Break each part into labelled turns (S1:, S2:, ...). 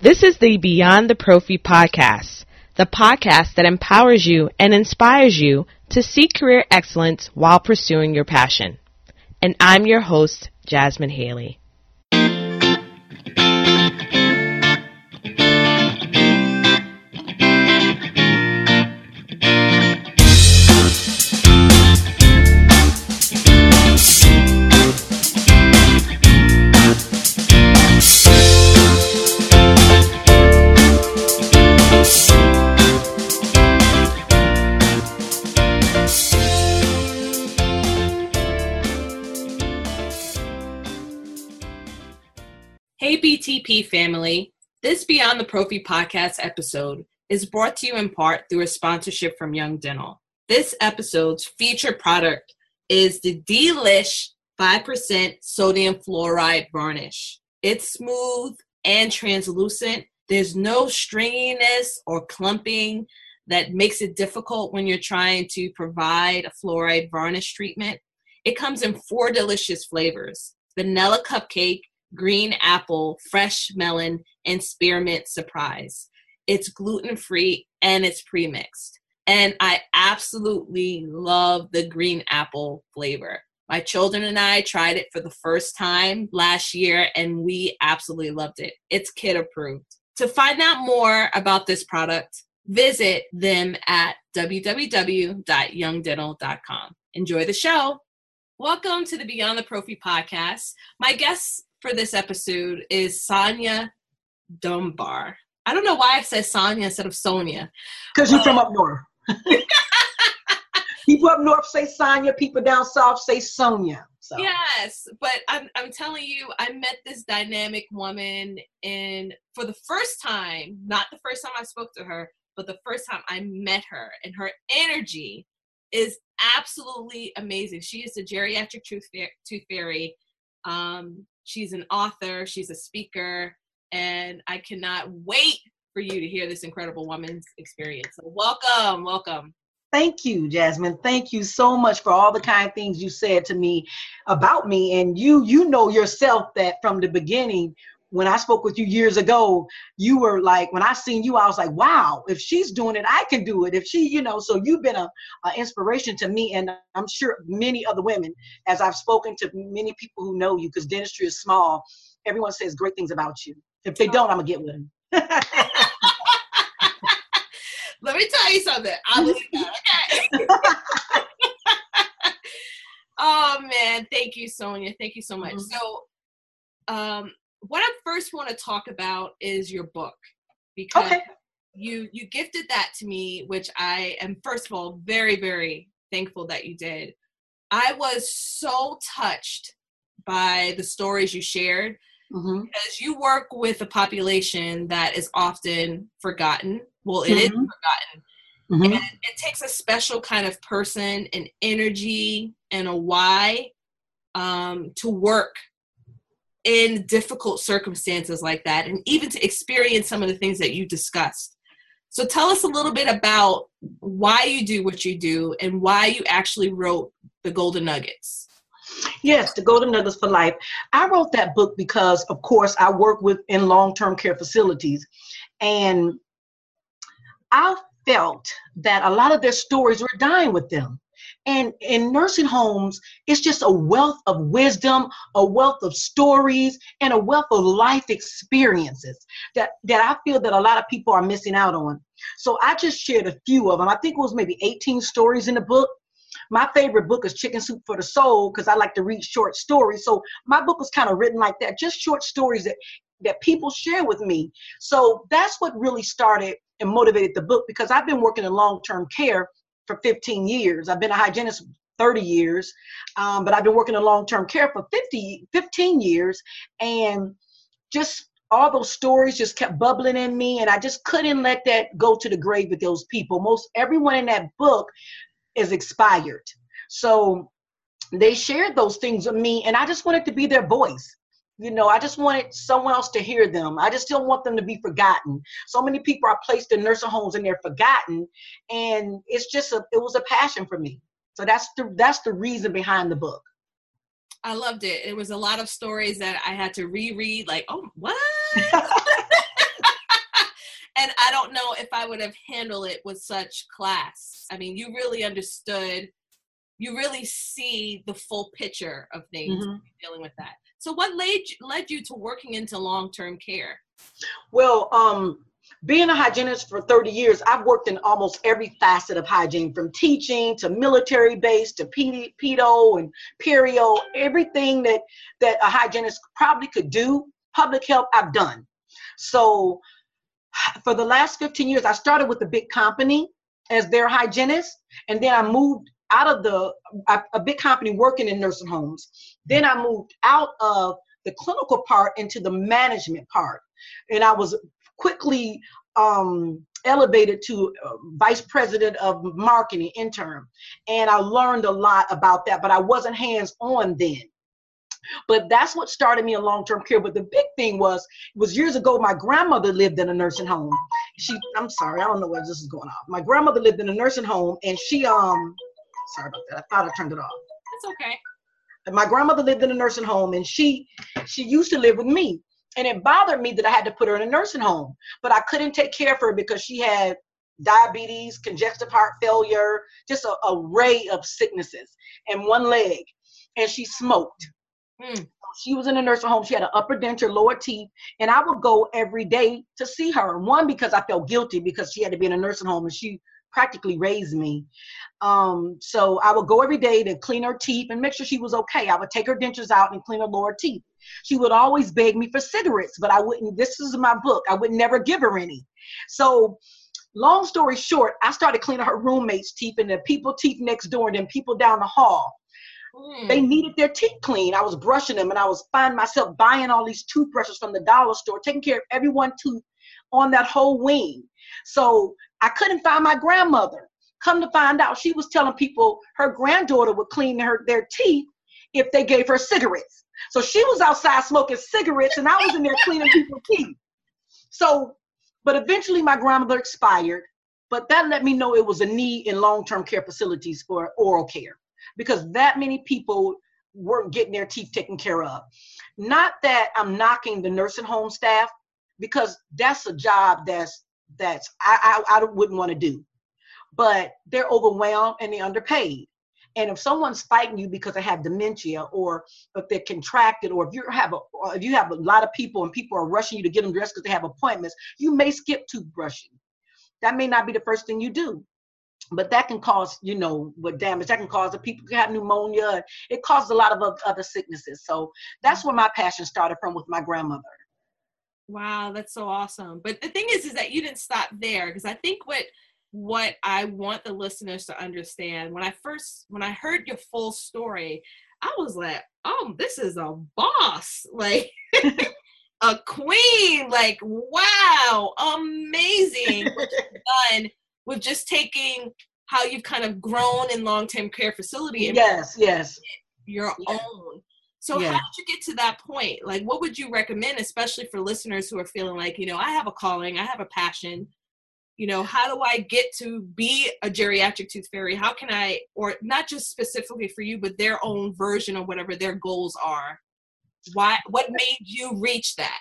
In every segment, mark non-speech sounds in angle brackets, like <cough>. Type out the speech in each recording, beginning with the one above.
S1: This is the Beyond the Prophy podcast, the podcast that empowers you and inspires you to seek career excellence while pursuing your passion. And I'm your host, Jasmine Haley. Family. This Beyond the Prophy podcast episode is brought to you in part through a sponsorship from Young Dental. This episode's featured product is the Delish 5% sodium fluoride varnish. It's smooth and translucent. There's no stringiness or clumping that makes it difficult when you're trying to provide a fluoride varnish treatment. It comes in four delicious flavors vanilla cupcake, green apple, fresh melon, and spearmint surprise. It's gluten free and it's pre mixed. And I absolutely love the green apple flavor. My children and I tried it for the first time last year and we absolutely loved it. It's kid approved. To find out more about this product, visit them at www.youngdental.com. Enjoy the show. Welcome to the Beyond the Prophy podcast. My guest for this episode is Sonia Dunbar. I don't know why I said Sonia instead of Sonia.
S2: Because you're from up north. <laughs> people up north say Sonia, people down south say Sonia.
S1: So. Yes, but I'm, I'm telling you, I met this dynamic woman, and for the first time, not the first time I spoke to her, but the first time I met her, and her energy is absolutely amazing. She is a geriatric tooth, tooth fairy. Um, she's an author, she's a speaker, and I cannot wait for you to hear this incredible woman's experience. So welcome, welcome.
S2: Thank you, Jasmine. Thank you so much for all the kind things you said to me about me. And you, you know yourself that from the beginning, when I spoke with you years ago, you were like, when I seen you, I was like, wow, if she's doing it, I can do it. If she, you know, so you've been a, a inspiration to me, and I'm sure many other women, as I've spoken to many people who know you, because dentistry is small. Everyone says great things about you. If they don't, I'm gonna get with <laughs> them.
S1: Let me tell you something. I was okay. <laughs> oh man, thank you, Sonia. Thank you so much. Mm-hmm. So, um, what I first want to talk about is your book because okay. you you gifted that to me, which I am first of all very very thankful that you did. I was so touched by the stories you shared mm-hmm. because you work with a population that is often forgotten. Well, it mm-hmm. is forgotten. Mm-hmm. And it takes a special kind of person, an energy, and a why um, to work in difficult circumstances like that and even to experience some of the things that you discussed. So tell us a little bit about why you do what you do and why you actually wrote The Golden Nuggets.
S2: Yes, The Golden Nuggets for Life. I wrote that book because of course I work with in long-term care facilities and I felt that a lot of their stories were dying with them. And in nursing homes, it's just a wealth of wisdom, a wealth of stories, and a wealth of life experiences that, that I feel that a lot of people are missing out on. So I just shared a few of them. I think it was maybe 18 stories in the book. My favorite book is Chicken Soup for the Soul because I like to read short stories. So my book was kind of written like that, just short stories that that people share with me. So that's what really started and motivated the book because I've been working in long-term care for 15 years. I've been a hygienist 30 years, um, but I've been working in long-term care for 50, 15 years, and just all those stories just kept bubbling in me, and I just couldn't let that go to the grave with those people. Most everyone in that book is expired, so they shared those things with me, and I just wanted to be their voice you know i just wanted someone else to hear them i just don't want them to be forgotten so many people are placed in nursing homes and they're forgotten and it's just a it was a passion for me so that's the that's the reason behind the book
S1: i loved it it was a lot of stories that i had to reread like oh what <laughs> and I don't know if I would have handled it with such class. I mean, you really understood, you really see the full picture of things mm-hmm. dealing with that. So, what led led you to working into long term care?
S2: Well, um, being a hygienist for 30 years, I've worked in almost every facet of hygiene, from teaching to military base to pedo and perio, everything that that a hygienist probably could do. Public health, I've done. So for the last 15 years, I started with a big company as their hygienist, and then I moved out of the a, a big company working in nursing homes. Then I moved out of the clinical part into the management part, and I was quickly um, elevated to uh, vice president of marketing intern, and I learned a lot about that. But I wasn't hands on then. But that's what started me in long-term care. But the big thing was, was years ago, my grandmother lived in a nursing home. She, I'm sorry, I don't know where this is going off. My grandmother lived in a nursing home, and she, um, sorry about that. I thought I turned it off.
S1: It's okay.
S2: My grandmother lived in a nursing home, and she, she used to live with me. And it bothered me that I had to put her in a nursing home, but I couldn't take care of her because she had diabetes, congestive heart failure, just a array of sicknesses, and one leg, and she smoked. Mm. She was in a nursing home. She had an upper denture, lower teeth, and I would go every day to see her. One because I felt guilty because she had to be in a nursing home and she practically raised me. Um, so I would go every day to clean her teeth and make sure she was okay. I would take her dentures out and clean her lower teeth. She would always beg me for cigarettes, but I wouldn't. This is my book. I would never give her any. So long story short, I started cleaning her roommates' teeth and the people teeth next door and then people down the hall. They hmm. needed their teeth clean. I was brushing them and I was finding myself buying all these toothbrushes from the dollar store, taking care of everyone tooth on that whole wing. So I couldn't find my grandmother. Come to find out, she was telling people her granddaughter would clean her their teeth if they gave her cigarettes. So she was outside smoking cigarettes and I was in there cleaning people's teeth. So, but eventually my grandmother expired, but that let me know it was a need in long-term care facilities for oral care because that many people weren't getting their teeth taken care of. Not that I'm knocking the nursing home staff, because that's a job that's that's I I, I wouldn't want to do, but they're overwhelmed and they're underpaid. And if someone's fighting you because they have dementia, or if they're contracted, or if you have a if you have a lot of people and people are rushing you to get them dressed because they have appointments, you may skip toothbrushing. That may not be the first thing you do. But that can cause you know what damage that can cause the people can have pneumonia. It causes a lot of other sicknesses. So that's where my passion started from with my grandmother
S1: wow that's so awesome. But the thing is is that you didn't stop there because i think what what i want the listeners to understand when i first when i heard your full story i was like oh this is a boss <laughs> like <laughs> a queen like wow amazing. <laughs> What you've done with just taking how you've kind of grown in long-term care facility
S2: and yes yes.
S1: your yes. own so yeah. how did you get to that point? Like what would you recommend especially for listeners who are feeling like you know i have a calling i have a passion. You know how do i get to be a geriatric tooth fairy? How can i or not just specifically for you but their own version of whatever their goals are. Why what made you reach that?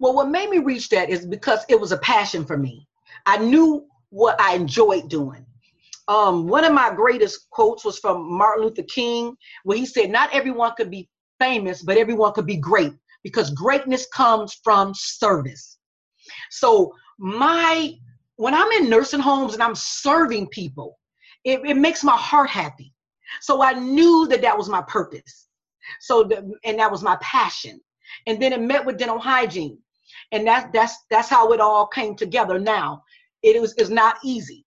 S2: Well what made me reach that is because it was a passion for me. I knew what I enjoyed doing. Um, one of my greatest quotes was from Martin Luther King, where he said, Not everyone could be famous, but everyone could be great because greatness comes from service. So, my when I'm in nursing homes and I'm serving people, it, it makes my heart happy. So, I knew that that was my purpose. So, the, and that was my passion. And then it met with dental hygiene. And that, that's that's how it all came together now it was is not easy.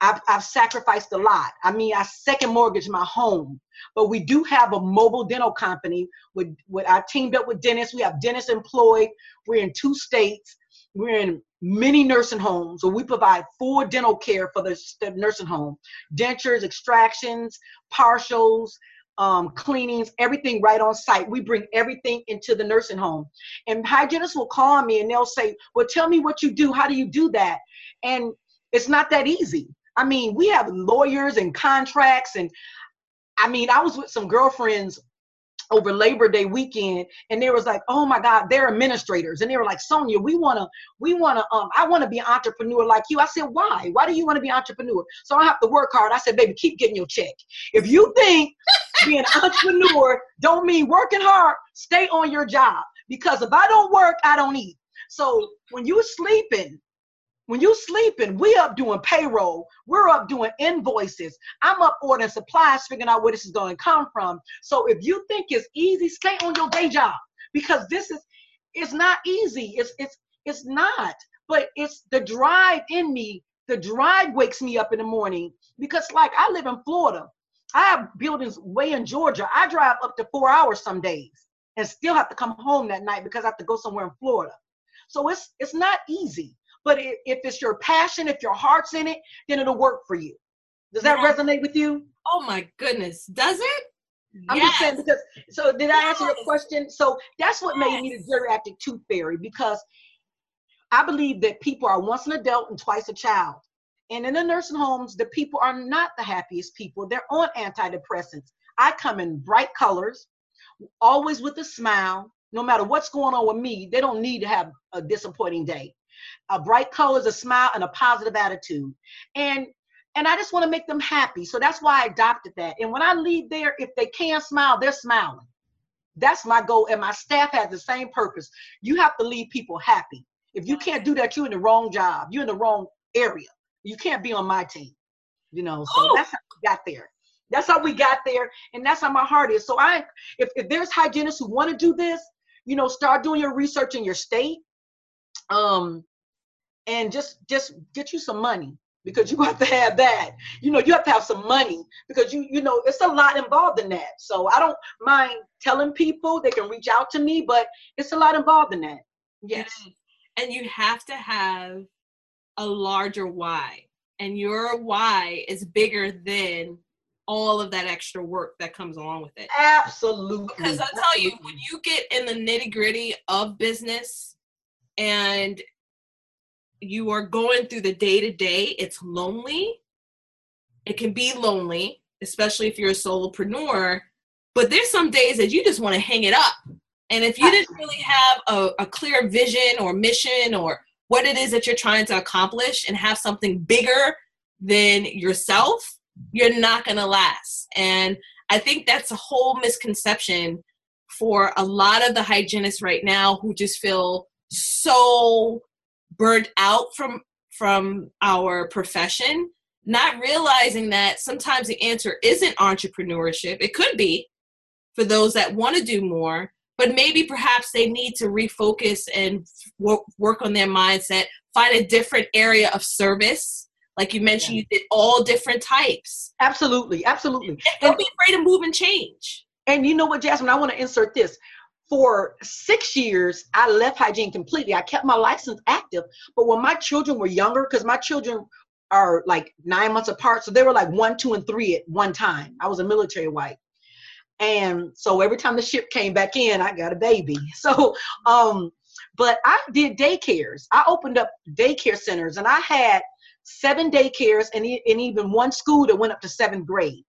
S2: I've, I've sacrificed a lot. I mean, I second mortgage my home, but we do have a mobile dental company. With, with I teamed up with dentists. We have dentists employed. We're in two states. We're in many nursing homes. So we provide full dental care for the, the nursing home, dentures, extractions, partials, um, cleanings, everything right on site. We bring everything into the nursing home. And hygienists will call me and they'll say, Well, tell me what you do. How do you do that? And it's not that easy. I mean, we have lawyers and contracts. And I mean, I was with some girlfriends over Labor Day weekend, and they was like, "Oh my God, they're administrators," and they were like, "Sonia, we wanna, we wanna, um, I wanna be an entrepreneur like you." I said, "Why? Why do you want to be an entrepreneur?" So I have to work hard. I said, "Baby, keep getting your check. If you think <laughs> being an entrepreneur don't mean working hard, stay on your job because if I don't work, I don't eat." So when you're sleeping, when you sleeping, we up doing payroll. We're up doing invoices. I'm up ordering supplies, figuring out where this is going to come from. So if you think it's easy, stay on your day job because this is it's not easy. It's it's it's not. But it's the drive in me. The drive wakes me up in the morning because like I live in Florida. I have buildings way in Georgia. I drive up to four hours some days and still have to come home that night because I have to go somewhere in Florida. So it's it's not easy. But if it's your passion, if your heart's in it, then it'll work for you. Does that yeah. resonate with you?
S1: Oh my goodness, does it?
S2: I'm yes. just saying because so did I answer your question? So that's what yes. made me the geriatric tooth fairy because I believe that people are once an adult and twice a child. And in the nursing homes, the people are not the happiest people. They're on antidepressants. I come in bright colors, always with a smile. No matter what's going on with me, they don't need to have a disappointing day a bright colors, a smile, and a positive attitude. And and I just want to make them happy. So that's why I adopted that. And when I leave there, if they can't smile, they're smiling. That's my goal. And my staff has the same purpose. You have to leave people happy. If you can't do that, you're in the wrong job. You're in the wrong area. You can't be on my team. You know, so oh. that's how we got there. That's how we got there, and that's how my heart is. So I, if, if there's hygienists who want to do this, you know, start doing your research in your state. Um, and just just get you some money because you <laughs> have to have that. You know, you have to have some money because you you know it's a lot involved in that. So I don't mind telling people they can reach out to me, but it's a lot involved in that. Yes.
S1: And you have to have a larger why. And your why is bigger than all of that extra work that comes along with it.
S2: Absolutely.
S1: Because I'll tell you, when you get in the nitty gritty of business and you are going through the day to day, it's lonely. It can be lonely, especially if you're a solopreneur. But there's some days that you just want to hang it up. And if you didn't really have a, a clear vision or mission or what it is that you're trying to accomplish and have something bigger than yourself, you're not going to last. And I think that's a whole misconception for a lot of the hygienists right now who just feel so burnt out from from our profession not realizing that sometimes the answer isn't entrepreneurship. It could be for those that want to do more but maybe perhaps they need to refocus and work, work on their mindset find a different area of service. Like you mentioned yeah. you did all different types.
S2: Absolutely absolutely. And
S1: don't and, be afraid to move and change.
S2: And you know what jasmine i want to insert this for six years, I left hygiene completely. I kept my license active, but when my children were younger, because my children are like nine months apart, so they were like one, two, and three at one time. I was a military wife, and so every time the ship came back in, I got a baby. <laughs> So, um, but I did daycares. I opened up daycare centers, and I had seven daycares and, and even one school that went up to seventh grade.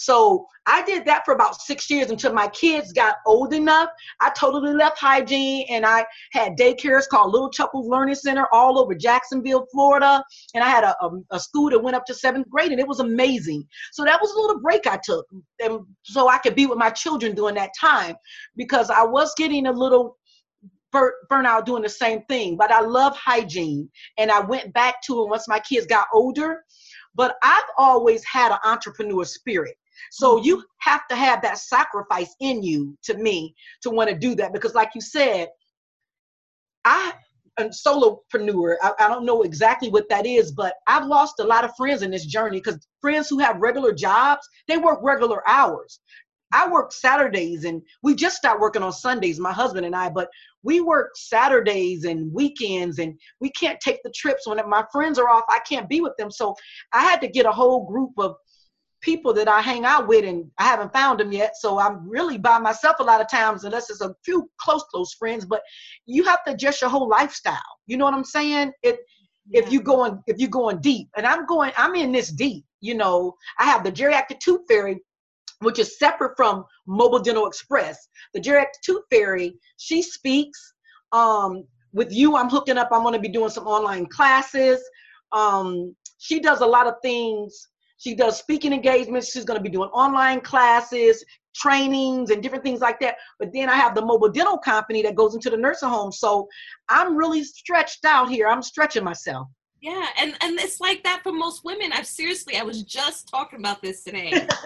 S2: So I did that for about six years until my kids got old enough. I totally left hygiene and I had daycares called Little Chuckles Learning Center all over Jacksonville, Florida. And I had a, a, a school that went up to seventh grade and it was amazing. So that was a little break I took. And so I could be with my children during that time because I was getting a little burnout doing the same thing. But I love hygiene and I went back to it once my kids got older. But I've always had an entrepreneur spirit. So you have to have that sacrifice in you to me to want to do that because, like you said, I am solopreneur. I, I don't know exactly what that is, but I've lost a lot of friends in this journey because friends who have regular jobs, they work regular hours. I work Saturdays and we just start working on Sundays, my husband and I, but we work Saturdays and weekends and we can't take the trips when my friends are off. I can't be with them. So I had to get a whole group of people that I hang out with, and I haven't found them yet. So I'm really by myself a lot of times, unless it's a few close, close friends. But you have to adjust your whole lifestyle. You know what I'm saying? It yeah. if you going if you're going deep, and I'm going, I'm in this deep. You know, I have the geriatric tooth fairy which is separate from Mobile Dental Express. The Geriatric Tooth Fairy, she speaks. Um, with you, I'm hooking up. I'm going to be doing some online classes. Um, she does a lot of things. She does speaking engagements. She's going to be doing online classes, trainings, and different things like that. But then I have the mobile dental company that goes into the nursing home. So I'm really stretched out here. I'm stretching myself.
S1: Yeah, and and it's like that for most women. I've seriously, I was just talking about this today. <laughs>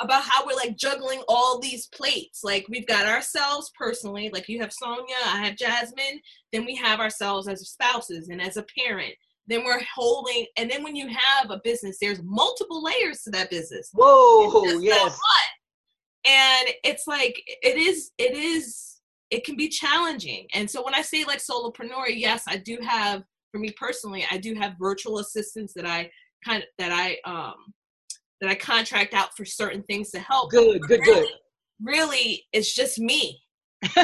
S1: about how we're like juggling all these plates. Like we've got ourselves personally, like you have Sonia, I have Jasmine, then we have ourselves as spouses and as a parent. Then we're holding, and then when you have a business, there's multiple layers to that business.
S2: Whoa, yes.
S1: And it's like it is, it is, it can be challenging. And so when I say like solopreneur, yes, I do have for me personally, I do have virtual assistants that I kind of that I um that I contract out for certain things to help.
S2: Good, good, really, good.
S1: Really, it's just me. <laughs>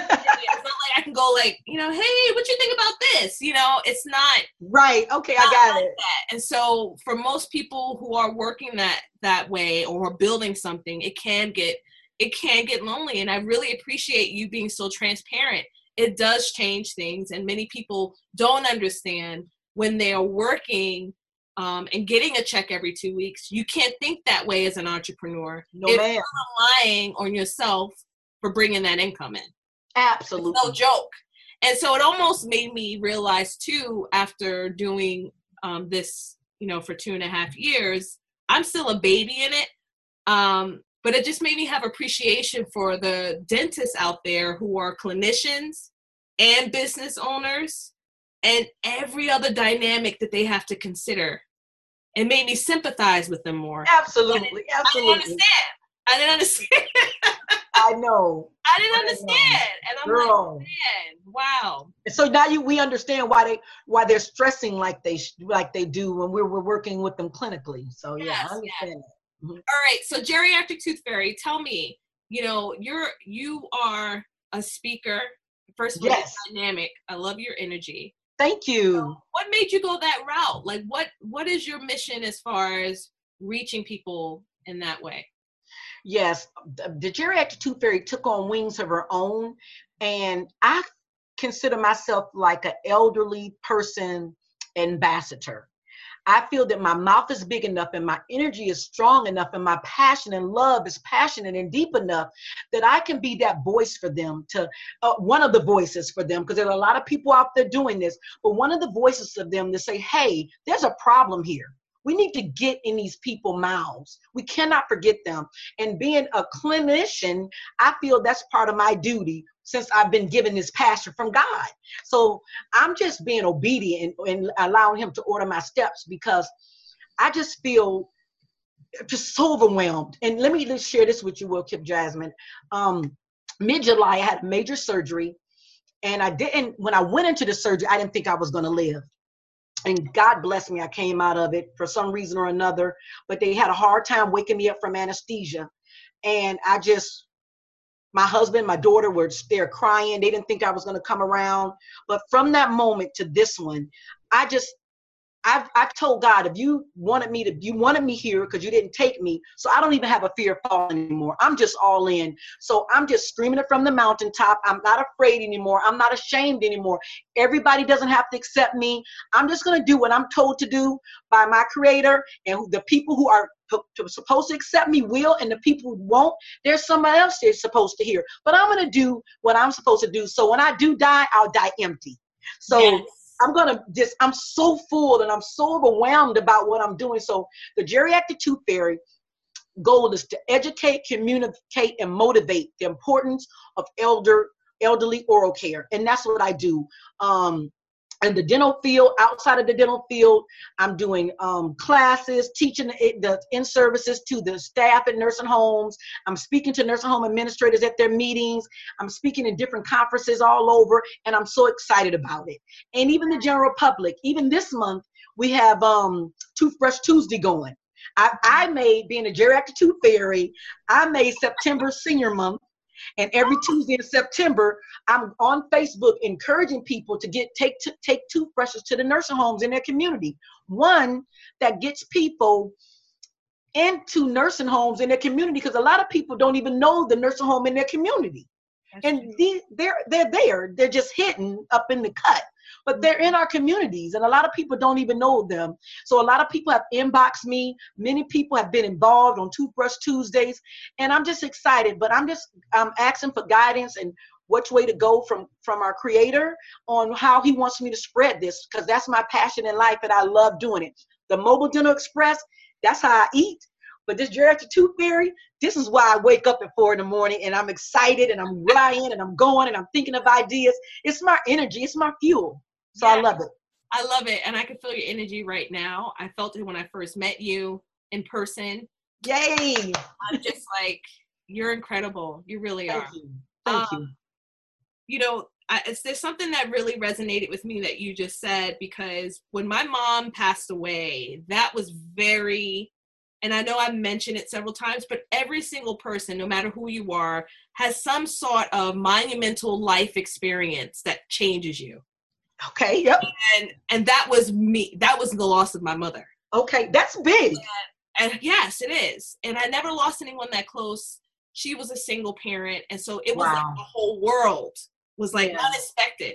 S1: not I can go like, you know, hey, what you think about this? You know, it's not
S2: right. Okay, I got like it.
S1: That. And so for most people who are working that that way or building something, it can get it can get lonely. And I really appreciate you being so transparent it does change things and many people don't understand when they are working um, and getting a check every two weeks you can't think that way as an entrepreneur
S2: no if ma'am.
S1: you're relying on yourself for bringing that income in
S2: absolutely
S1: it's no joke and so it almost made me realize too after doing um, this you know for two and a half years i'm still a baby in it um, but it just made me have appreciation for the dentists out there who are clinicians and business owners and every other dynamic that they have to consider. It made me sympathize with them more.
S2: Absolutely, absolutely.
S1: I didn't understand. I didn't <laughs> understand.
S2: I know.
S1: I didn't understand, and I'm Girl. like, man, wow.
S2: So now you we understand why they why they're stressing like they like they do when we're, we're working with them clinically. So yes, yeah, I understand yes.
S1: Mm-hmm. All right, so geriatric tooth fairy, tell me, you know, you're you are a speaker. First of all, yes. dynamic. I love your energy.
S2: Thank you.
S1: So what made you go that route? Like, what what is your mission as far as reaching people in that way?
S2: Yes, the, the geriatric tooth fairy took on wings of her own, and I consider myself like an elderly person ambassador. I feel that my mouth is big enough and my energy is strong enough and my passion and love is passionate and deep enough that I can be that voice for them to uh, one of the voices for them because there are a lot of people out there doing this, but one of the voices of them to say, hey, there's a problem here. We need to get in these people mouths. We cannot forget them. And being a clinician, I feel that's part of my duty since I've been given this passion from God. So I'm just being obedient and, allowing Him to order my steps because I just feel just so overwhelmed. And let me just share this with you, Will Kip Jasmine. Um, Mid July, I had major surgery, and I didn't. When I went into the surgery, I didn't think I was going to live. And God bless me, I came out of it for some reason or another. But they had a hard time waking me up from anesthesia, and I just my husband, my daughter were there crying. They didn't think I was going to come around. But from that moment to this one, I just I've, I've told God, if you wanted me to, you wanted me here because you didn't take me. So I don't even have a fear of falling anymore. I'm just all in. So I'm just screaming it from the mountaintop. I'm not afraid anymore. I'm not ashamed anymore. Everybody doesn't have to accept me. I'm just going to do what I'm told to do by my creator and the people who are supposed to accept me will and the people who won't there's somebody else they're supposed to hear but i'm going to do what i'm supposed to do so when i do die i'll die empty so yes I'm gonna just I'm so full and I'm so overwhelmed about what I'm doing. So the geriatric tooth fairy goal is to educate, communicate, and motivate the importance of elder elderly oral care, and that's what I do. Um, in the dental field, outside of the dental field, I'm doing um, classes, teaching the, the in services to the staff at nursing homes. I'm speaking to nursing home administrators at their meetings. I'm speaking in different conferences all over, and I'm so excited about it. And even the general public, even this month, we have um, Toothbrush Tuesday going. I, I made, being a geriatric tooth fairy, I made September Senior Month and every oh. Tuesday in September, I'm on Facebook encouraging people to get take to, take toothbrushes to the nursing homes in their community. One that gets people into nursing homes in their community because a lot of people don't even know the nursing home in their community. That's and the, they're they're there. They're just hidden up in the cut, but they're in our communities, and a lot of people don't even know them. So a lot of people have inboxed me. Many people have been involved on Toothbrush Tuesdays, and I'm just excited. But I'm just I'm asking for guidance and which way to go from from our creator on how he wants me to spread this because that's my passion in life and I love doing it. The mobile dental express, that's how I eat. But this geriatric tooth fairy, this is why I wake up at four in the morning and I'm excited and I'm lying and I'm going and I'm thinking of ideas. It's my energy, it's my fuel. So yeah, I love it.
S1: I love it. And I can feel your energy right now. I felt it when I first met you in person.
S2: Yay!
S1: I'm just like, you're incredible. You really
S2: Thank
S1: are.
S2: You. Thank
S1: um, you. You know, I, there's something that really resonated with me that you just said because when my mom passed away, that was very and I know I've mentioned it several times, but every single person, no matter who you are, has some sort of monumental life experience that changes you.
S2: Okay, yep.
S1: And and that was me. That was the loss of my mother.
S2: Okay, that's big.
S1: And, and yes, it is. And I never lost anyone that close. She was a single parent, and so it was wow. like the whole world was like yeah. unexpected.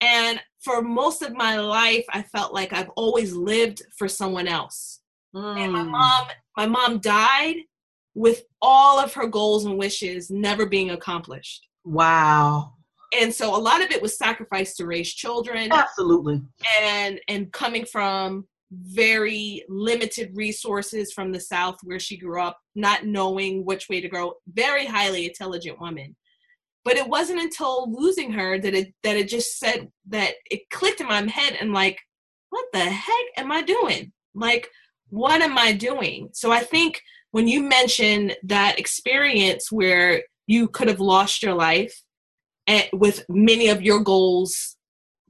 S1: And for most of my life, I felt like I've always lived for someone else. Mm. And my mm. mom, my mom died with all of her goals and wishes never being accomplished.
S2: Wow.
S1: And so a lot of it was sacrificed to raise children.
S2: Absolutely.
S1: And and coming from very limited resources from the south where she grew up, not knowing which way to go, very highly intelligent woman. But it wasn't until losing her that it that it just said that it clicked in my head and like, what the heck am I doing? Like what am I doing? So I think when you mention that experience where you could have lost your life and with many of your goals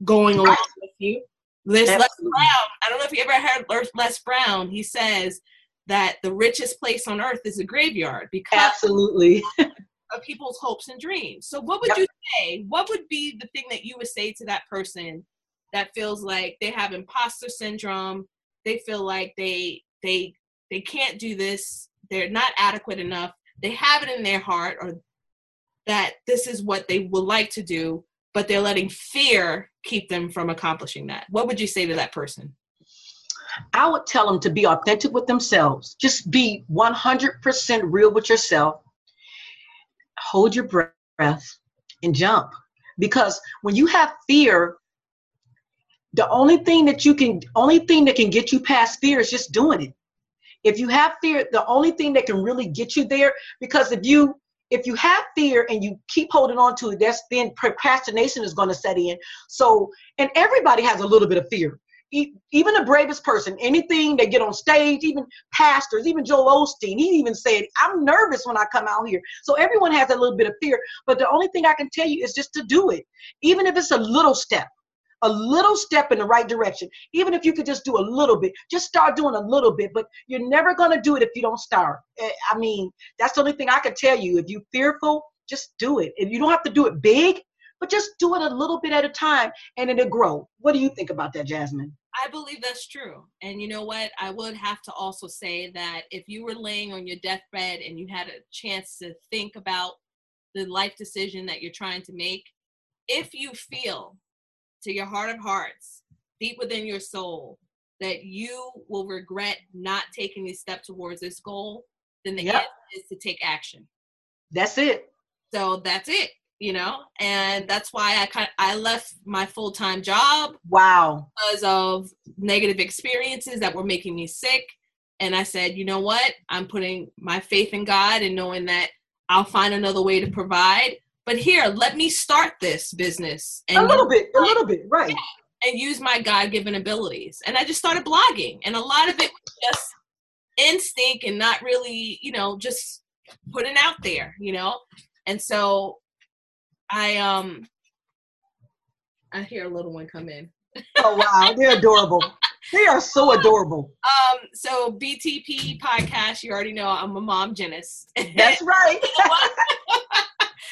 S1: going along with you. There's Les Brown. I don't know if you ever heard Les Brown. He says that the richest place on earth is a graveyard because
S2: absolutely <laughs>
S1: of people's hopes and dreams. So what would yep. you say? What would be the thing that you would say to that person that feels like they have imposter syndrome, they feel like they they they can't do this they're not adequate enough they have it in their heart or that this is what they would like to do but they're letting fear keep them from accomplishing that. What would you say to that person?
S2: I would tell them to be authentic with themselves. Just be 100% real with yourself. Hold your breath and jump. Because when you have fear the only thing that you can only thing that can get you past fear is just doing it. If you have fear the only thing that can really get you there because if you if you have fear and you keep holding on to it that's then procrastination is going to set in so and everybody has a little bit of fear even the bravest person, anything they get on stage, even pastors, even Joel Osteen, he even said, I'm nervous when I come out here. So everyone has a little bit of fear. But the only thing I can tell you is just to do it. Even if it's a little step a little step in the right direction. Even if you could just do a little bit, just start doing a little bit, but you're never going to do it if you don't start. Eh, I mean, that's the only thing I can tell you. If you're fearful, just do it. If you don't have to do it big, but just do it a little bit at a time and it'll grow. What do you think about that, Jasmine?
S1: I believe that's true. And you know what? I would have to also say that if you were laying on your deathbed and you had a chance to think about the life decision that you're trying to make, if you feel to your heart of hearts, deep within your soul, that you will regret not taking the step towards this goal, then the yep. answer is to take action.
S2: That's it.
S1: So that's it, you know, and that's why I kind of, I left my full time job.
S2: Wow.
S1: Because of negative experiences that were making me sick, and I said, you know what, I'm putting my faith in God and knowing that I'll find another way to provide but here, let me start this business.
S2: And a little bit, a little bit, right.
S1: And use my God given abilities. And I just started blogging. And a lot of it was just instinct and not really, you know, just putting out there, you know? And so I um I hear a little one come in.
S2: oh wow, they're adorable. They are so <laughs> adorable.
S1: Um, so BTP podcast, you already know I'm a mom genius.
S2: That's right. <laughs> <laughs>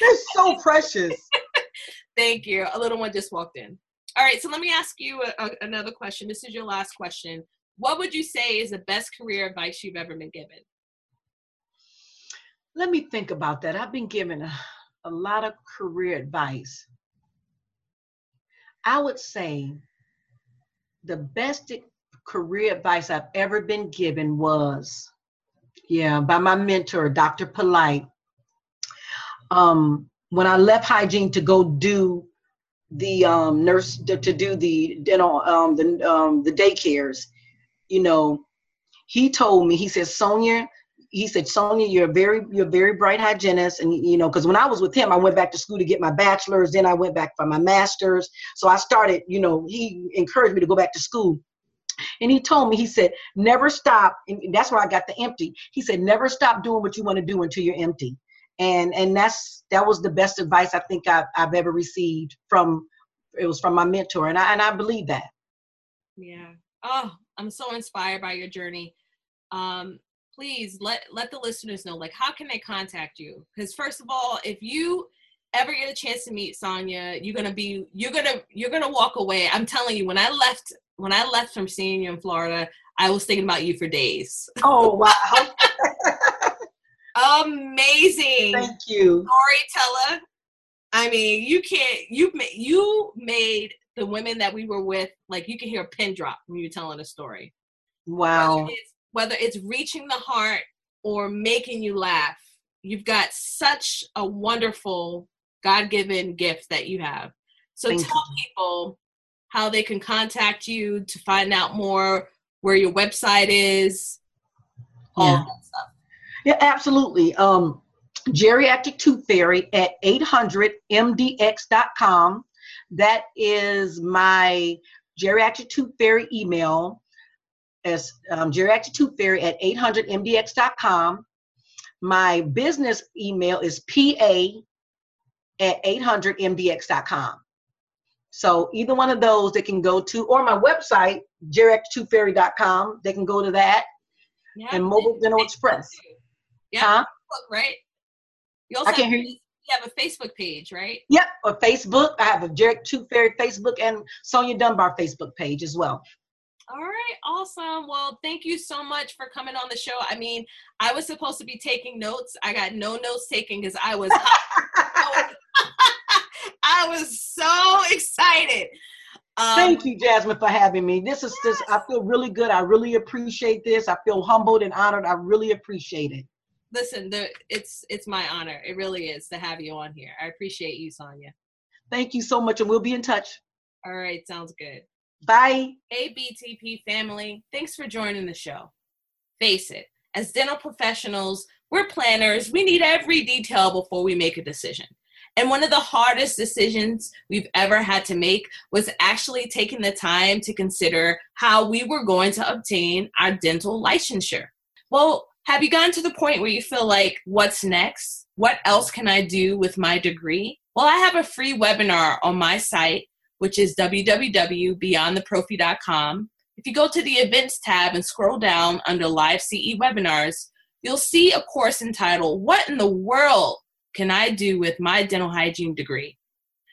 S2: They're so precious. <laughs>
S1: Thank you. A little one just walked in. All right, so let me ask you a, a, another question. This is your last question. what would you say is the best career advice you've ever been given?
S2: Let me think about that. I've been given a, a lot of career advice. I would say the best career advice I've ever been given was, yeah, by my mentor, Dr. Polite. Um, when I left hygiene to go do the um, nurse to, to, do the dental um, the um, the daycares, you know, he told me he said Sonia, he said Sonia, you're a very you're a very bright hygienist, and you know, because when I was with him, I went back to school to get my bachelor's, then I went back for my master's. So I started, you know, he encouraged me to go back to school. And he told me, he said, never stop. And that's where I got the empty. He said, never stop doing what you want to do until you're empty and and that's that was the best advice I think I've, I've ever received from it was from my mentor, and I and I believe that.
S1: Yeah. Oh, I'm so inspired by your journey. Um, please let let the listeners know, like, how can they contact you? Because first of all, if you ever get a chance to meet Sonia, you're gonna be you're gonna you're gonna walk away. I'm telling you, when I left when I left from seeing you in Florida, I was thinking about you for days.
S2: Oh wow. <laughs> <laughs>
S1: amazing.
S2: Thank you.
S1: Storyteller. I mean, you can't. You you made the women that we were with like you can hear a pin drop when you're telling a story.
S2: Wow.
S1: Whether it's, whether it's reaching the heart or making you laugh, you've got such a wonderful God-given gift that you have. So Thank tell you. people how they can contact you to find out more, where your website is, all yeah. that stuff.
S2: Yeah, absolutely. Um, geriatric tooth fairy at 800mdx.com. That is my geriatric tooth fairy email as um, geriatric tooth fairy at 800mdx.com. My business email is pa at 800mdx.com. So either one of those they can go to, or my website, geriatrictoothfairy.com, they can go to that. Yeah, and Mobile Dental Express.
S1: Yeah, huh? Right? You also I can't hear you. You have a Facebook page, right?
S2: Yep, a Facebook. I have a Jerry Tooth Fairy Facebook and Sonia Dunbar Facebook page as well.
S1: All right, awesome. Well, thank you so much for coming on the show. I mean, I was supposed to be taking notes. I got no notes taken because I was <laughs> I was so excited.
S2: Um, Thank you, Jasmine, for having me. This is yes. this. I feel really good. I really appreciate this. I feel humbled and honored. I really appreciate it
S1: listen, the, it's it's my honor. It really is to have you on here. I appreciate you, Sonia.
S2: Thank you so much, and we'll be in touch.
S1: All right, sounds good.
S2: Bye.
S1: ABTP family, thanks for joining the show. Face it, as dental professionals, we're planners. We need every detail before we make a decision. And one of the hardest decisions we've ever had to make was actually taking the time to consider how we were going to obtain our dental licensure. Well, have you gotten to the point where you feel like, what's next? What else can I do with my degree? Well, I have a free webinar on my site, which is www.beyondtheprophy.com. If you go to the events tab and scroll down under live CE webinars, you'll see a course entitled, What in the World Can I Do with My Dental Hygiene Degree?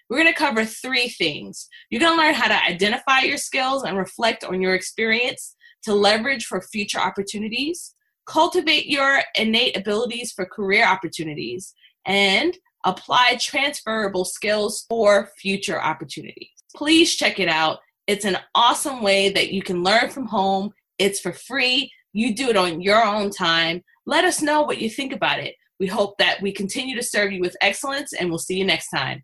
S1: We're going to cover three things. You're going to learn how to identify your skills and reflect on your experience to leverage for future opportunities cultivate your innate abilities for career opportunities, and apply transferable skills for future opportunities. Please check it out. It's an awesome way that you can learn from home. It's for free. You do it on your own time. Let us know what you think about it. We hope that we continue to serve you with excellence, and we'll see you next time.